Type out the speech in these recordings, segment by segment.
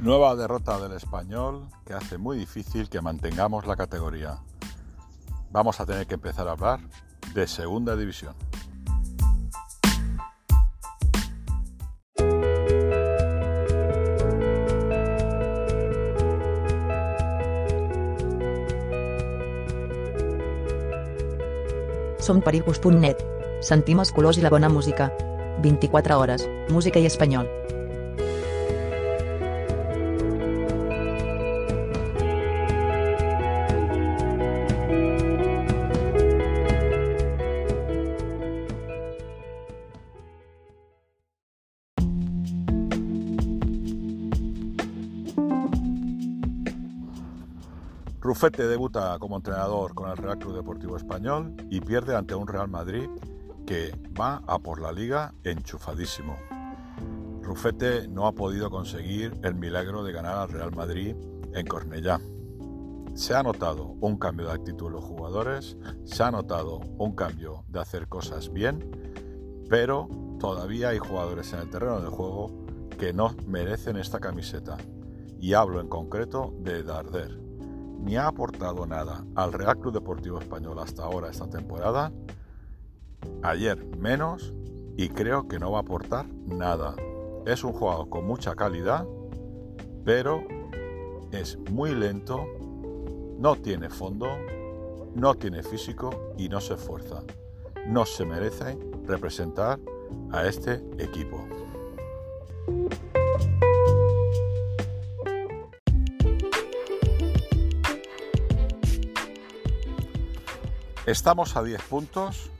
Nueva derrota del español que hace muy difícil que mantengamos la categoría. Vamos a tener que empezar a hablar de segunda división. Som. Sentim els colors i la bona música. 24 hores, música i espanyol. Rufete debuta como entrenador con el Real Club Deportivo Español y pierde ante un Real Madrid que va a por la liga enchufadísimo. Rufete no ha podido conseguir el milagro de ganar al Real Madrid en Cornellá. Se ha notado un cambio de actitud de los jugadores, se ha notado un cambio de hacer cosas bien, pero todavía hay jugadores en el terreno de juego que no merecen esta camiseta. Y hablo en concreto de Darder ni ha aportado nada al Real Club Deportivo Español hasta ahora esta temporada, ayer menos y creo que no va a aportar nada. Es un jugador con mucha calidad, pero es muy lento, no tiene fondo, no tiene físico y no se esfuerza. No se merece representar a este equipo. Estamos a 10 puntos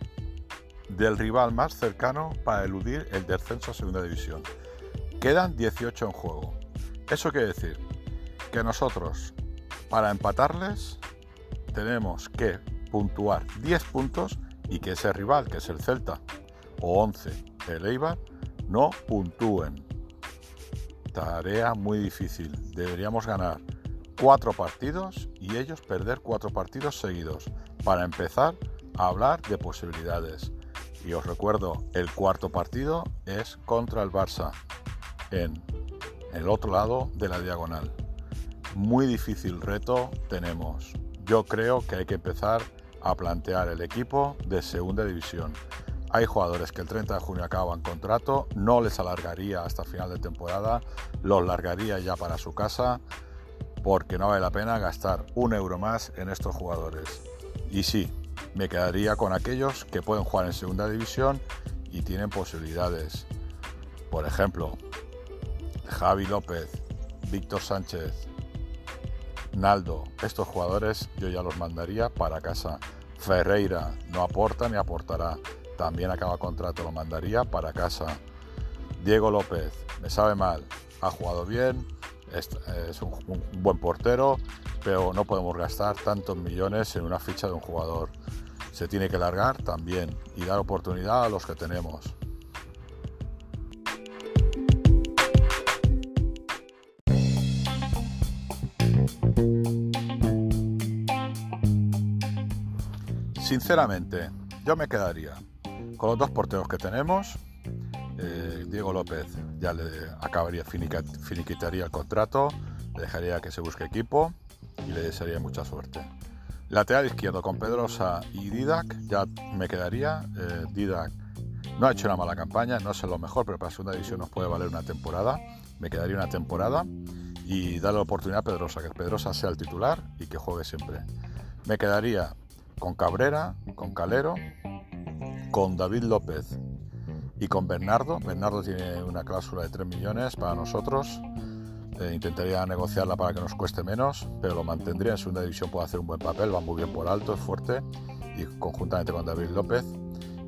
del rival más cercano para eludir el descenso a Segunda División. Quedan 18 en juego. Eso quiere decir que nosotros, para empatarles, tenemos que puntuar 10 puntos y que ese rival, que es el Celta, o 11, el Eibar, no puntúen. Tarea muy difícil. Deberíamos ganar 4 partidos y ellos perder 4 partidos seguidos para empezar a hablar de posibilidades. Y os recuerdo, el cuarto partido es contra el Barça, en el otro lado de la diagonal. Muy difícil reto tenemos. Yo creo que hay que empezar a plantear el equipo de segunda división. Hay jugadores que el 30 de junio acaban contrato, no les alargaría hasta final de temporada, los largaría ya para su casa, porque no vale la pena gastar un euro más en estos jugadores. Y sí, me quedaría con aquellos que pueden jugar en segunda división y tienen posibilidades. Por ejemplo, Javi López, Víctor Sánchez, Naldo, estos jugadores yo ya los mandaría para casa. Ferreira no aporta ni aportará. También acaba contrato, lo mandaría para casa. Diego López, me sabe mal, ha jugado bien, es, un, un buen portero, pero no podemos gastar tantos millones en una ficha de un jugador. Se tiene que largar también y dar oportunidad a los que tenemos. Sinceramente, yo me quedaría con los dos porteros que tenemos. Eh, Diego López ya le acabaría, finiquitaría el contrato, dejaría que se busque equipo y le desearía mucha suerte. Lateral izquierdo con Pedrosa y Didac, ya me quedaría. Eh, Didac no ha hecho una mala campaña, no es lo mejor, pero para segunda división nos puede valer una temporada. Me quedaría una temporada y darle la oportunidad a Pedrosa, que Pedrosa sea el titular y que juegue siempre. Me quedaría con Cabrera, con Calero, con David López y con Bernardo. Bernardo tiene una cláusula de 3 millones para nosotros. Eh, intentaría negociarla para que nos cueste menos, pero lo mantendría en segunda división, puede hacer un buen papel, va muy bien por alto, es fuerte y conjuntamente con David López,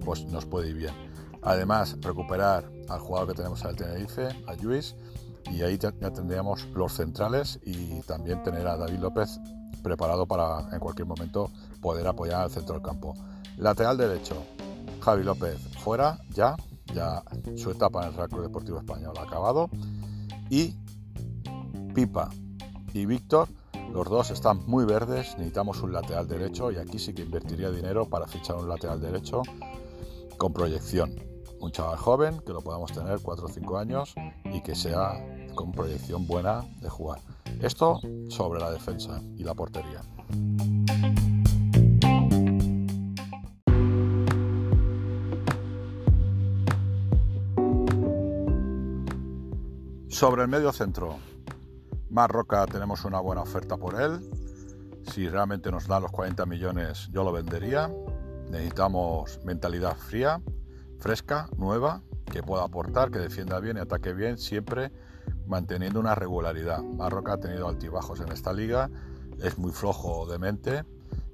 pues nos puede ir bien. Además, recuperar al jugador que tenemos al Tenerife, a Luis, y ahí ya, tendríamos los centrales y también tener a David López preparado para en cualquier momento poder apoyar al centro del campo. Lateral derecho, Javi López fuera, ya, ya su etapa en el Real Club Deportivo Español ha acabado. Y Pipa y Víctor, los dos están muy verdes, necesitamos un lateral derecho y aquí sí que invertiría dinero para fichar un lateral derecho con proyección. Un chaval joven que lo podamos tener 4 o 5 años y que sea con proyección buena de jugar. Esto sobre la defensa y la portería. Sobre el medio centro, Mar Roca tenemos una buena oferta por él. Si realmente nos da los 40 millones, yo lo vendería. Necesitamos mentalidad fría, fresca, nueva, que pueda aportar, que defienda bien y ataque bien, siempre manteniendo una regularidad. Marroca ha tenido altibajos en esta liga, es muy flojo de mente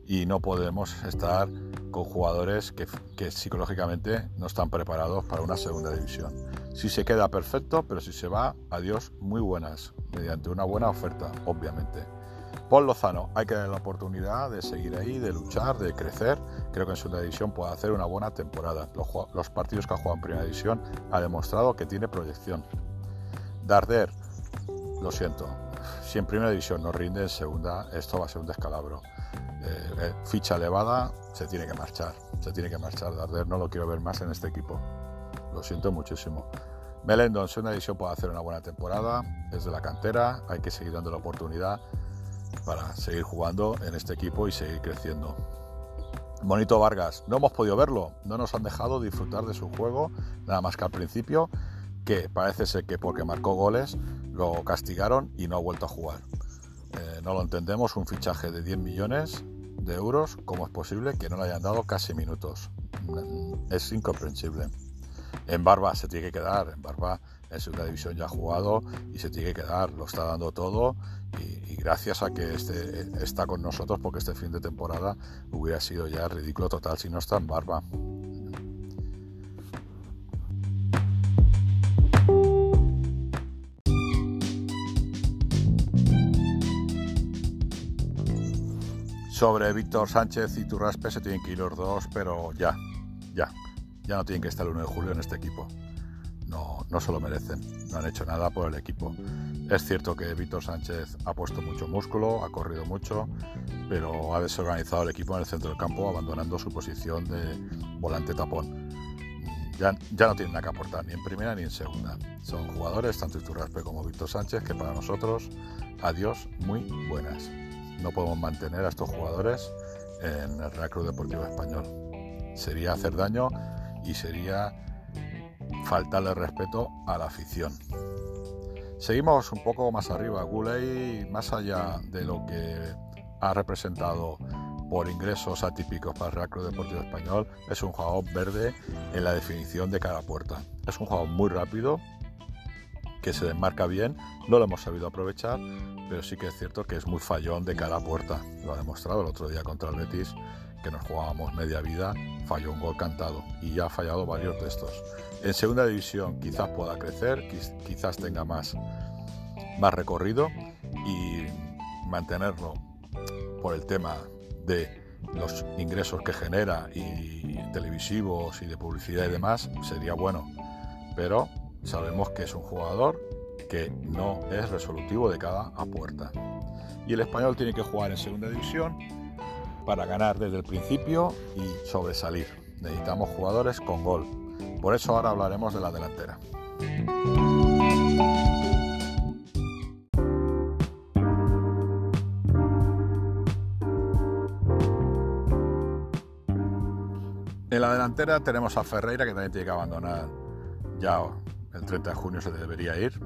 y no podemos estar con jugadores que, psicológicamente no están preparados para una segunda división. Si se queda perfecto, pero si se va, adiós, muy buenas, mediante una buena oferta, obviamente. Paul Lozano, hay que darle la oportunidad de seguir ahí, de luchar, de crecer. Creo que en segunda división puede hacer una buena temporada. Los, partidos que ha jugado en primera división ha demostrado que tiene proyección. Darder, lo siento, si en primera división no rinde en segunda, esto va a ser un descalabro. Eh, eh, ficha elevada, se tiene que marchar. Se tiene que marchar Darder, no lo quiero ver más en este equipo. Lo siento muchísimo. Melendo en segunda división puede hacer una buena temporada, es de la cantera, hay que seguir dando la oportunidad para seguir jugando en este equipo y seguir creciendo. Bonito Vargas, no hemos podido verlo, no nos han dejado disfrutar de su juego, nada más que al principio, que parece ser que porque marcó goles lo castigaron y no ha vuelto a jugar. Eh, no lo entendemos, un fichaje de 10 millones de euros, ¿cómo es posible que no le hayan dado casi minutos? Es incomprensible. En Barba se tiene que quedar, en Barba en segunda división ya ha jugado y se tiene que quedar, lo está dando todo y, gracias a que este, está con nosotros porque este fin de temporada hubiera sido ya ridículo total si no está en Barba. Sobre Víctor Sánchez y Turraspe se tienen que ir los dos, pero ya, ya, ya no tienen que estar el 1 de julio en este equipo. No, no se lo merecen, no han hecho nada por el equipo. Es cierto que Víctor Sánchez ha puesto mucho músculo, ha corrido mucho, pero ha desorganizado el equipo en el centro del campo, abandonando su posición de volante tapón. Ya, ya, no tienen nada que aportar, ni en primera ni en segunda. Son jugadores, tanto Iturraspe como Víctor Sánchez, que para nosotros, adiós, muy buenas. No podemos mantener a estos jugadores en el Real Club Deportivo Español. Sería hacer daño y sería faltarle respeto a la afición. Seguimos un poco más arriba. Guley, más allá de lo que ha representado por ingresos atípicos para el Real Club Deportivo Español, es un jugador verde en la definición de cada puerta. Es un jugador muy rápido, que se desmarca bien, no lo hemos sabido aprovechar, pero sí que es cierto que es muy fallón de cada puerta. Lo ha demostrado el otro día contra el Betis, que nos jugábamos media vida, falló un gol cantado y ya ha fallado varios de estos. En segunda división quizás pueda crecer, quizás tenga más, más recorrido y mantenerlo por el tema de los ingresos que genera y televisivos y de publicidad y demás sería bueno. Pero sabemos que es un jugador que no es resolutivo de cada a puerta. Y el español tiene que jugar en segunda división para ganar desde el principio y sobresalir. Necesitamos jugadores con gol. Por eso ahora hablaremos de la delantera. En la delantera tenemos a Ferreira que también tiene que abandonar ya el 30 de junio se debería ir,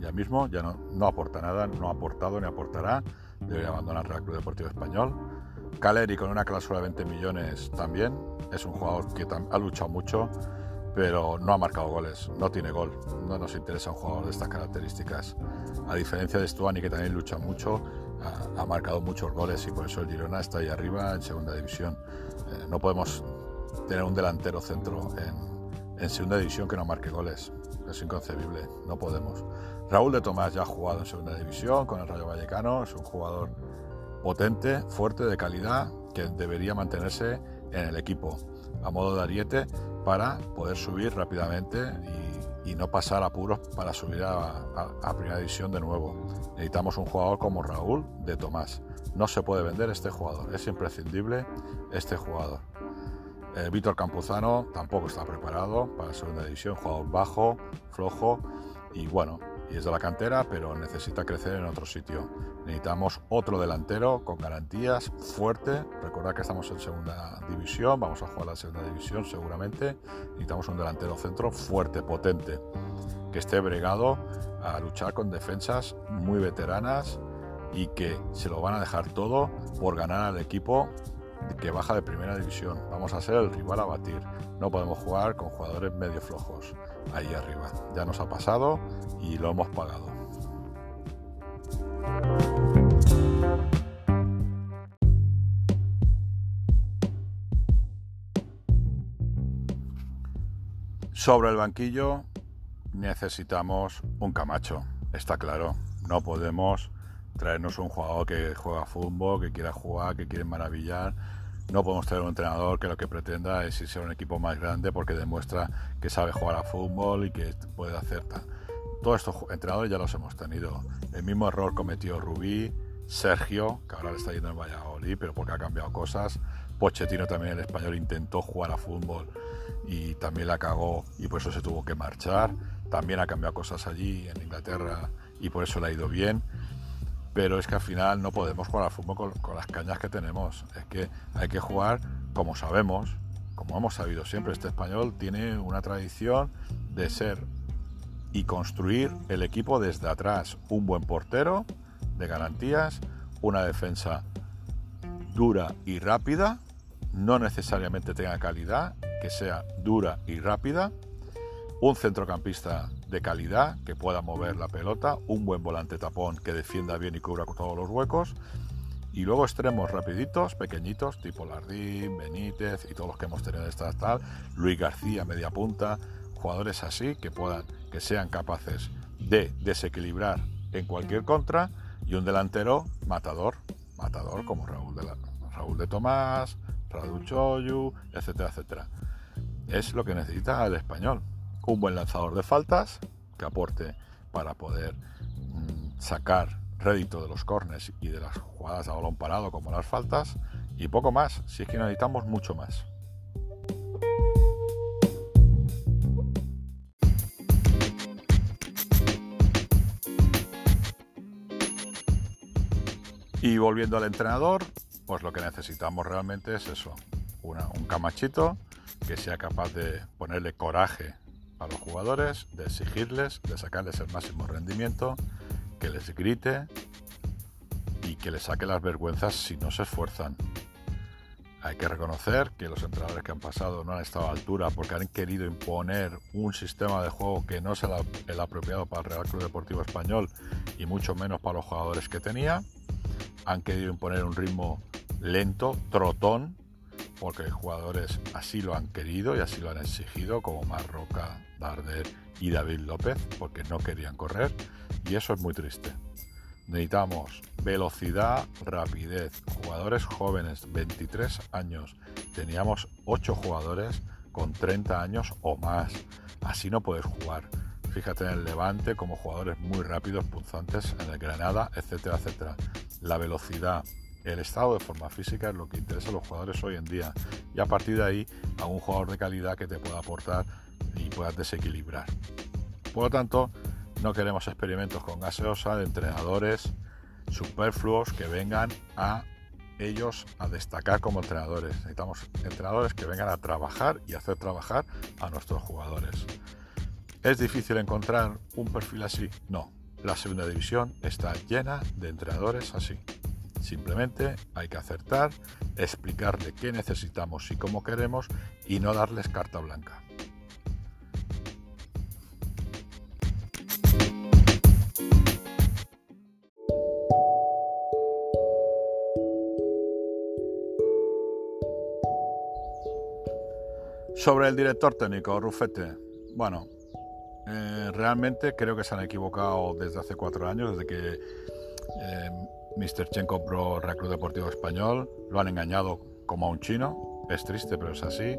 ya mismo, ya no, aporta nada, no ha aportado ni aportará, debería abandonar el Club Deportivo Español. Caleri con una cláusula de 20 millones también. Es un jugador que ha luchado mucho, pero no ha marcado goles, no tiene gol. No nos interesa un jugador de estas características. A diferencia de Stuani, que también lucha mucho, ha, marcado muchos goles y por eso el Girona está ahí arriba en segunda división. Eh, no podemos tener un delantero centro en, en segunda división que no marque goles. Es inconcebible, no podemos. Raúl de Tomás ya ha jugado en segunda división con el Rayo Vallecano, es un jugador potente, fuerte, de calidad, que debería mantenerse en el equipo a modo de ariete para poder subir rápidamente y, no pasar apuros para subir a, primera división de nuevo. Necesitamos un jugador como Raúl de Tomás. No se puede vender este jugador, es imprescindible este jugador. Eh, Víctor Campuzano tampoco está preparado para la segunda división, jugador bajo, flojo y bueno, y es de la cantera, pero necesita crecer en otro sitio. Necesitamos otro delantero con garantías, fuerte. Recordad que estamos en segunda división, vamos a jugar la segunda división seguramente. Necesitamos un delantero centro fuerte, potente, que esté bregado a luchar con defensas muy veteranas y que se lo van a dejar todo por ganar al equipo que baja de primera división. Vamos a ser el rival a batir. No podemos jugar con jugadores medio flojos ahí arriba. Ya nos ha pasado y lo hemos pagado. Sobre el banquillo necesitamos un Camacho, está claro. No podemos traernos un jugador que juega fútbol, que quiera jugar, que quiere maravillar. No podemos tener un entrenador que lo que pretenda es irse a un equipo más grande porque demuestra que sabe jugar a fútbol y que puede hacer Todos estos entrenadores ya los hemos tenido. El mismo error cometió Rubí, Sergio, que ahora le está yendo en Valladolid, pero porque ha cambiado cosas. Pochettino también, el español, intentó jugar a fútbol y también la cagó y por eso se tuvo que marchar. También ha cambiado cosas allí en Inglaterra y por eso le ha ido bien pero es que al final no podemos jugar al fútbol con, las cañas que tenemos. Es que hay que jugar como sabemos, como hemos sabido siempre. Este español tiene una tradición de ser y construir el equipo desde atrás. Un buen portero de garantías, una defensa dura y rápida, no necesariamente tenga calidad, que sea dura y rápida, un centrocampista de calidad que pueda mover la pelota, un buen volante tapón que defienda bien y cubra todos los huecos, y luego extremos rapiditos, pequeñitos, tipo Lardín, Benítez y todos los que hemos tenido esta tal, Luis García, media punta, jugadores así que puedan, que sean capaces de desequilibrar en cualquier contra, y un delantero matador, matador como Raúl de, Raúl de Tomás, Radu Choyu, etcétera, etcétera. Es lo que necesita el español un buen lanzador de faltas que aporte para poder mm, sacar rédito de los cornes y de las jugadas a balón parado como las faltas y poco más, si es que necesitamos mucho más. Y volviendo al entrenador, pues lo que necesitamos realmente es eso, un camachito que sea capaz de ponerle coraje a los jugadores, de exigirles, de sacarles el máximo rendimiento, que les grite y que les saque las vergüenzas si no se esfuerzan. Hay que reconocer que los entrenadores que han pasado no han estado a altura porque han querido imponer un sistema de juego que no es el, apropiado para el Real Club Deportivo Español y mucho menos para los jugadores que tenía. Han querido imponer un ritmo lento, trotón, porque jugadores así lo han querido y así lo han exigido, como Marroca, Darder y David López, porque no querían correr, y eso es muy triste. Necesitamos velocidad, rapidez, jugadores jóvenes, 23 años. Teníamos 8 jugadores con 30 años o más. Así no puedes jugar. Fíjate en el Levante como jugadores muy rápidos, punzantes, en el Granada, etcétera, etcétera. La velocidad, el estado de forma física es lo que interesa a los jugadores hoy en día y a partir de ahí a un jugador de calidad que te pueda aportar y puedas desequilibrar. Por lo tanto, no queremos experimentos con gaseosa de entrenadores superfluos que vengan a ellos a destacar como entrenadores. Necesitamos entrenadores que vengan a trabajar y hacer trabajar a nuestros jugadores. ¿Es difícil encontrar un perfil así? No. La segunda división está llena de entrenadores así. Simplemente hay que acertar, explicarle qué necesitamos y cómo queremos y no darles carta blanca. Sobre el director técnico, Rufete. Bueno, eh, realmente creo que se han equivocado desde hace cuatro años, desde que eh, Mr. Chen compró Real Club Deportivo Español, lo han engañado como a un chino, es triste pero es así.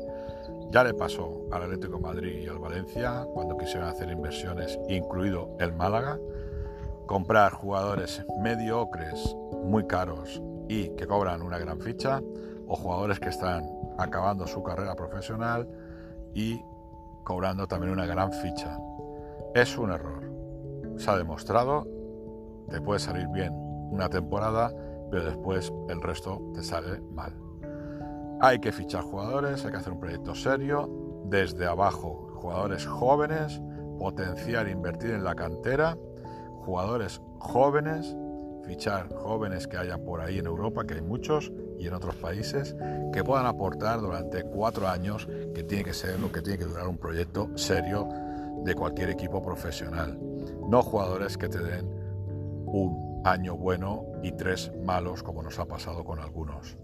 Ya le pasó al Atlético Madrid y al Valencia cuando quisieron hacer inversiones, incluido el Málaga, comprar jugadores mediocres, muy caros y que cobran una gran ficha, o jugadores que están acabando su carrera profesional y cobrando también una gran ficha. Es un error. se ha demostrado, te puede salir bien una temporada, pero después el resto te sale mal. Hay que fichar jugadores, hay que hacer un proyecto serio, desde abajo, jugadores jóvenes, potenciar, invertir en la cantera, jugadores jóvenes, fichar jóvenes que hayan por ahí en Europa, que hay muchos, y en otros países, que puedan aportar durante cuatro años, que tiene que ser lo que tiene que durar un proyecto serio de cualquier equipo profesional. No jugadores que te den un año bueno y tres malos, como nos ha pasado con algunos.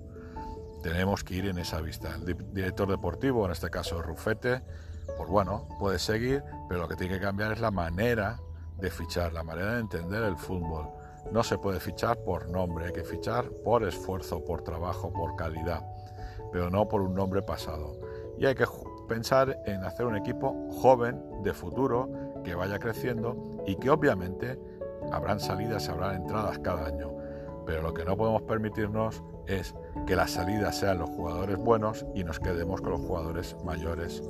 Tenemos que ir en esa vista. El director deportivo, en este caso Rufete, pues bueno, puede seguir, pero lo que tiene que cambiar es la manera de fichar, la manera de entender el fútbol. No se puede fichar por nombre, hay que fichar por esfuerzo, por trabajo, por calidad, pero no por un nombre pasado. Y hay que pensar en hacer un equipo joven, de futuro, que vaya creciendo y que obviamente habrán salidas habrán entradas cada año. Pero lo que no podemos permitirnos es que las salidas sean los jugadores buenos y nos quedemos con los jugadores mayores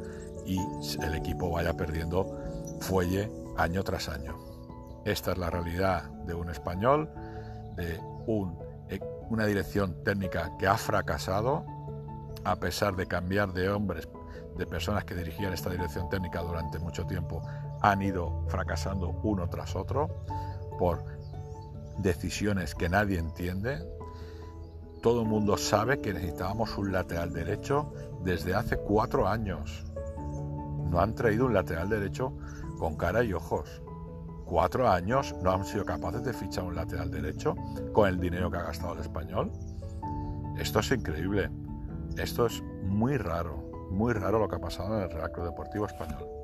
y el equipo vaya perdiendo fuelle año tras año. Esta es la realidad de un español, de e, una dirección técnica que ha fracasado, a pesar de cambiar de hombres, de personas que dirigían esta dirección técnica durante mucho tiempo, han ido fracasando uno tras otro por decisiones que nadie entiende. Todo el mundo sabe que necesitábamos un lateral derecho desde hace cuatro años. No han traído un lateral derecho con cara y ojos cuatro años no han sido capaces de fichar un lateral derecho con el dinero que ha gastado el español. Esto es increíble. Esto es muy raro, muy raro lo que ha pasado en el Real Club Deportivo Español.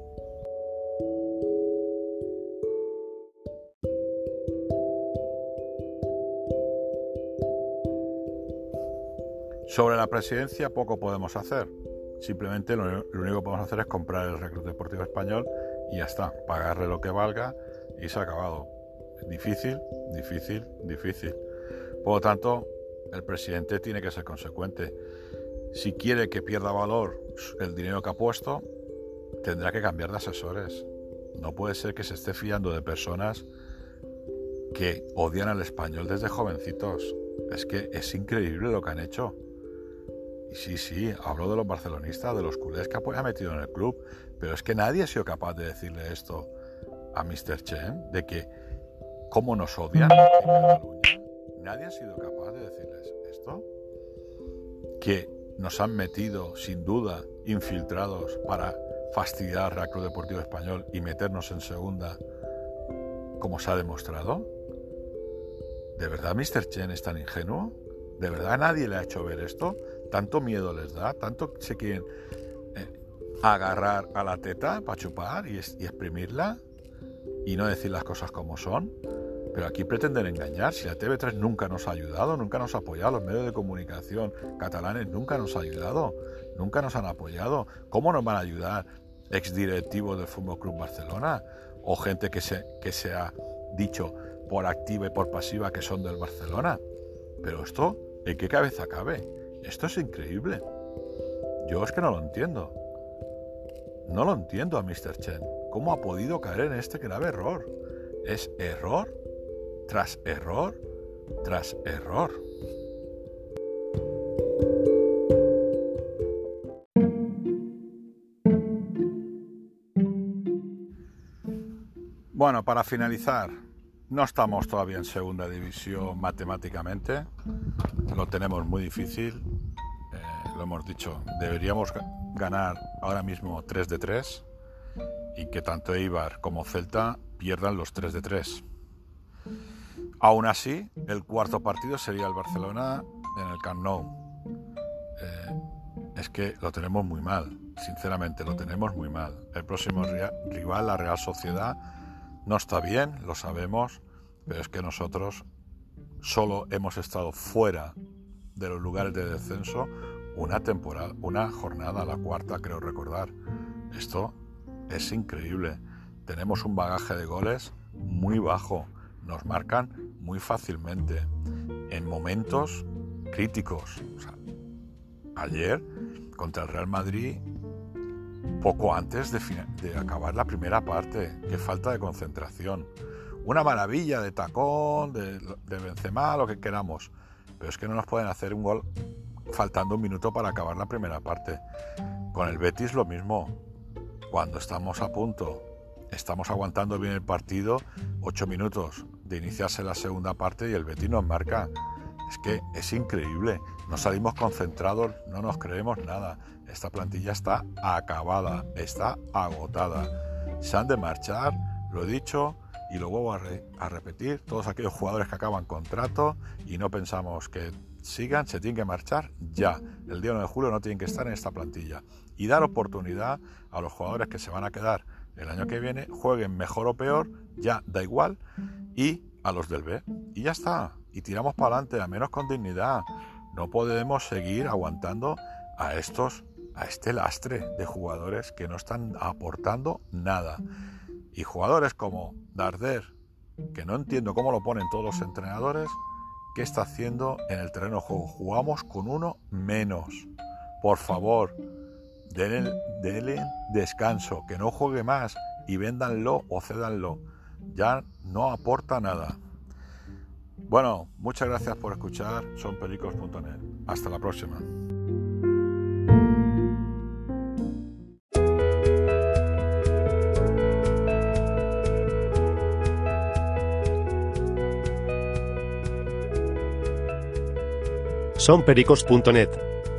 Sobre la presidencia poco podemos hacer. Simplemente lo, único que podemos hacer es comprar el Real Club Deportivo Español y ya está, pagarle lo que valga y se ha acabado. Difícil, difícil, difícil. Por lo tanto, el presidente tiene que ser consecuente. Si quiere que pierda valor el dinero que ha puesto, tendrá que cambiar de asesores. No puede ser que se esté fiando de personas que odian al español desde jovencitos. Es que es increíble lo que han hecho. Sí, sí, hablo de los barcelonistas, de los culés que ha metido en el club, pero es que nadie ha sido capaz de decirle esto a Mr. Chen de que cómo nos odian en Cataluña. Nadie ha sido capaz de decirles esto. Que nos han metido, sin duda, infiltrados para fastidiar al Club Deportivo Español y meternos en segunda, como se ha demostrado. ¿De verdad Mr. Chen es tan ingenuo? ¿De verdad nadie le ha hecho ver esto? ¿Tanto miedo les da? ¿Tanto se quieren eh, agarrar a la teta para chupar y exprimirla? y no decir las cosas como son. Pero aquí pretenden engañar. Si la TV3 nunca nos ha ayudado, nunca nos ha apoyado, los medios de comunicación catalanes nunca nos ha ayudado, nunca nos han apoyado. ¿Cómo nos van a ayudar exdirectivos del Fútbol Club Barcelona o gente que se, que se ha dicho por activa y por pasiva que son del Barcelona? Pero esto, ¿en qué cabeza cabe? Esto es increíble. Yo es que no lo entiendo. No lo entiendo a Mr. Chen. ¿Cómo ha podido caer en este grave error? Es error tras error tras error. Bueno, para finalizar, no estamos todavía en segunda división matemáticamente, lo tenemos muy difícil, lo hemos dicho, deberíamos ganar ahora mismo 3 de 3 y que tanto Eibar como Celta pierdan los 3 de 3. Aún así, el cuarto partido sería el Barcelona en el Camp Nou. Eh, es que lo tenemos muy mal, sinceramente, lo tenemos muy mal. El próximo rival, la Real Sociedad, no está bien, lo sabemos, pero es que nosotros solo hemos estado fuera de los lugares de descenso una temporada, una jornada, la cuarta creo recordar. Esto es increíble. Tenemos un bagaje de goles muy bajo. Nos marcan muy fácilmente. En momentos críticos. ayer, contra el Real Madrid, poco antes de, acabar la primera parte, qué falta de concentración. una maravilla de tacón, de, de Benzema, lo que queramos. Pero es que no nos pueden hacer un gol faltando un minuto para acabar la primera parte. Con el Betis lo mismo. Cuando estamos a punto, estamos aguantando bien el partido, ocho minutos de iniciarse la segunda parte y el Betis nos marca. Es que es increíble. No salimos concentrados, no nos creemos nada. Esta plantilla está acabada, está agotada. Se han de marchar, lo he dicho y lo vuelvo a, a repetir. Todos aquellos jugadores que acaban contrato y no pensamos que sigan, se tienen que marchar ya. El día 1 de julio no tienen que estar en esta plantilla. Y dar oportunidad a los jugadores que se van a quedar el año que viene, jueguen mejor o peor, ya da igual, y a los del B. Y ya está. Y tiramos para adelante, a menos con dignidad. No podemos seguir aguantando a estos, a este lastre de jugadores que no están aportando nada. Y jugadores como Darder, que no entiendo cómo lo ponen todos los entrenadores, ¿Qué está haciendo en el terreno de juego? Jugamos con uno menos. Por favor, denle, descanso, que no juegue más y véndanlo o cédanlo. Ya no aporta nada. Bueno, muchas gracias por escuchar. Son. Hasta la próxima. sonpericos.net.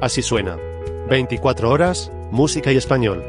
Así suena. 24 horas, música y español.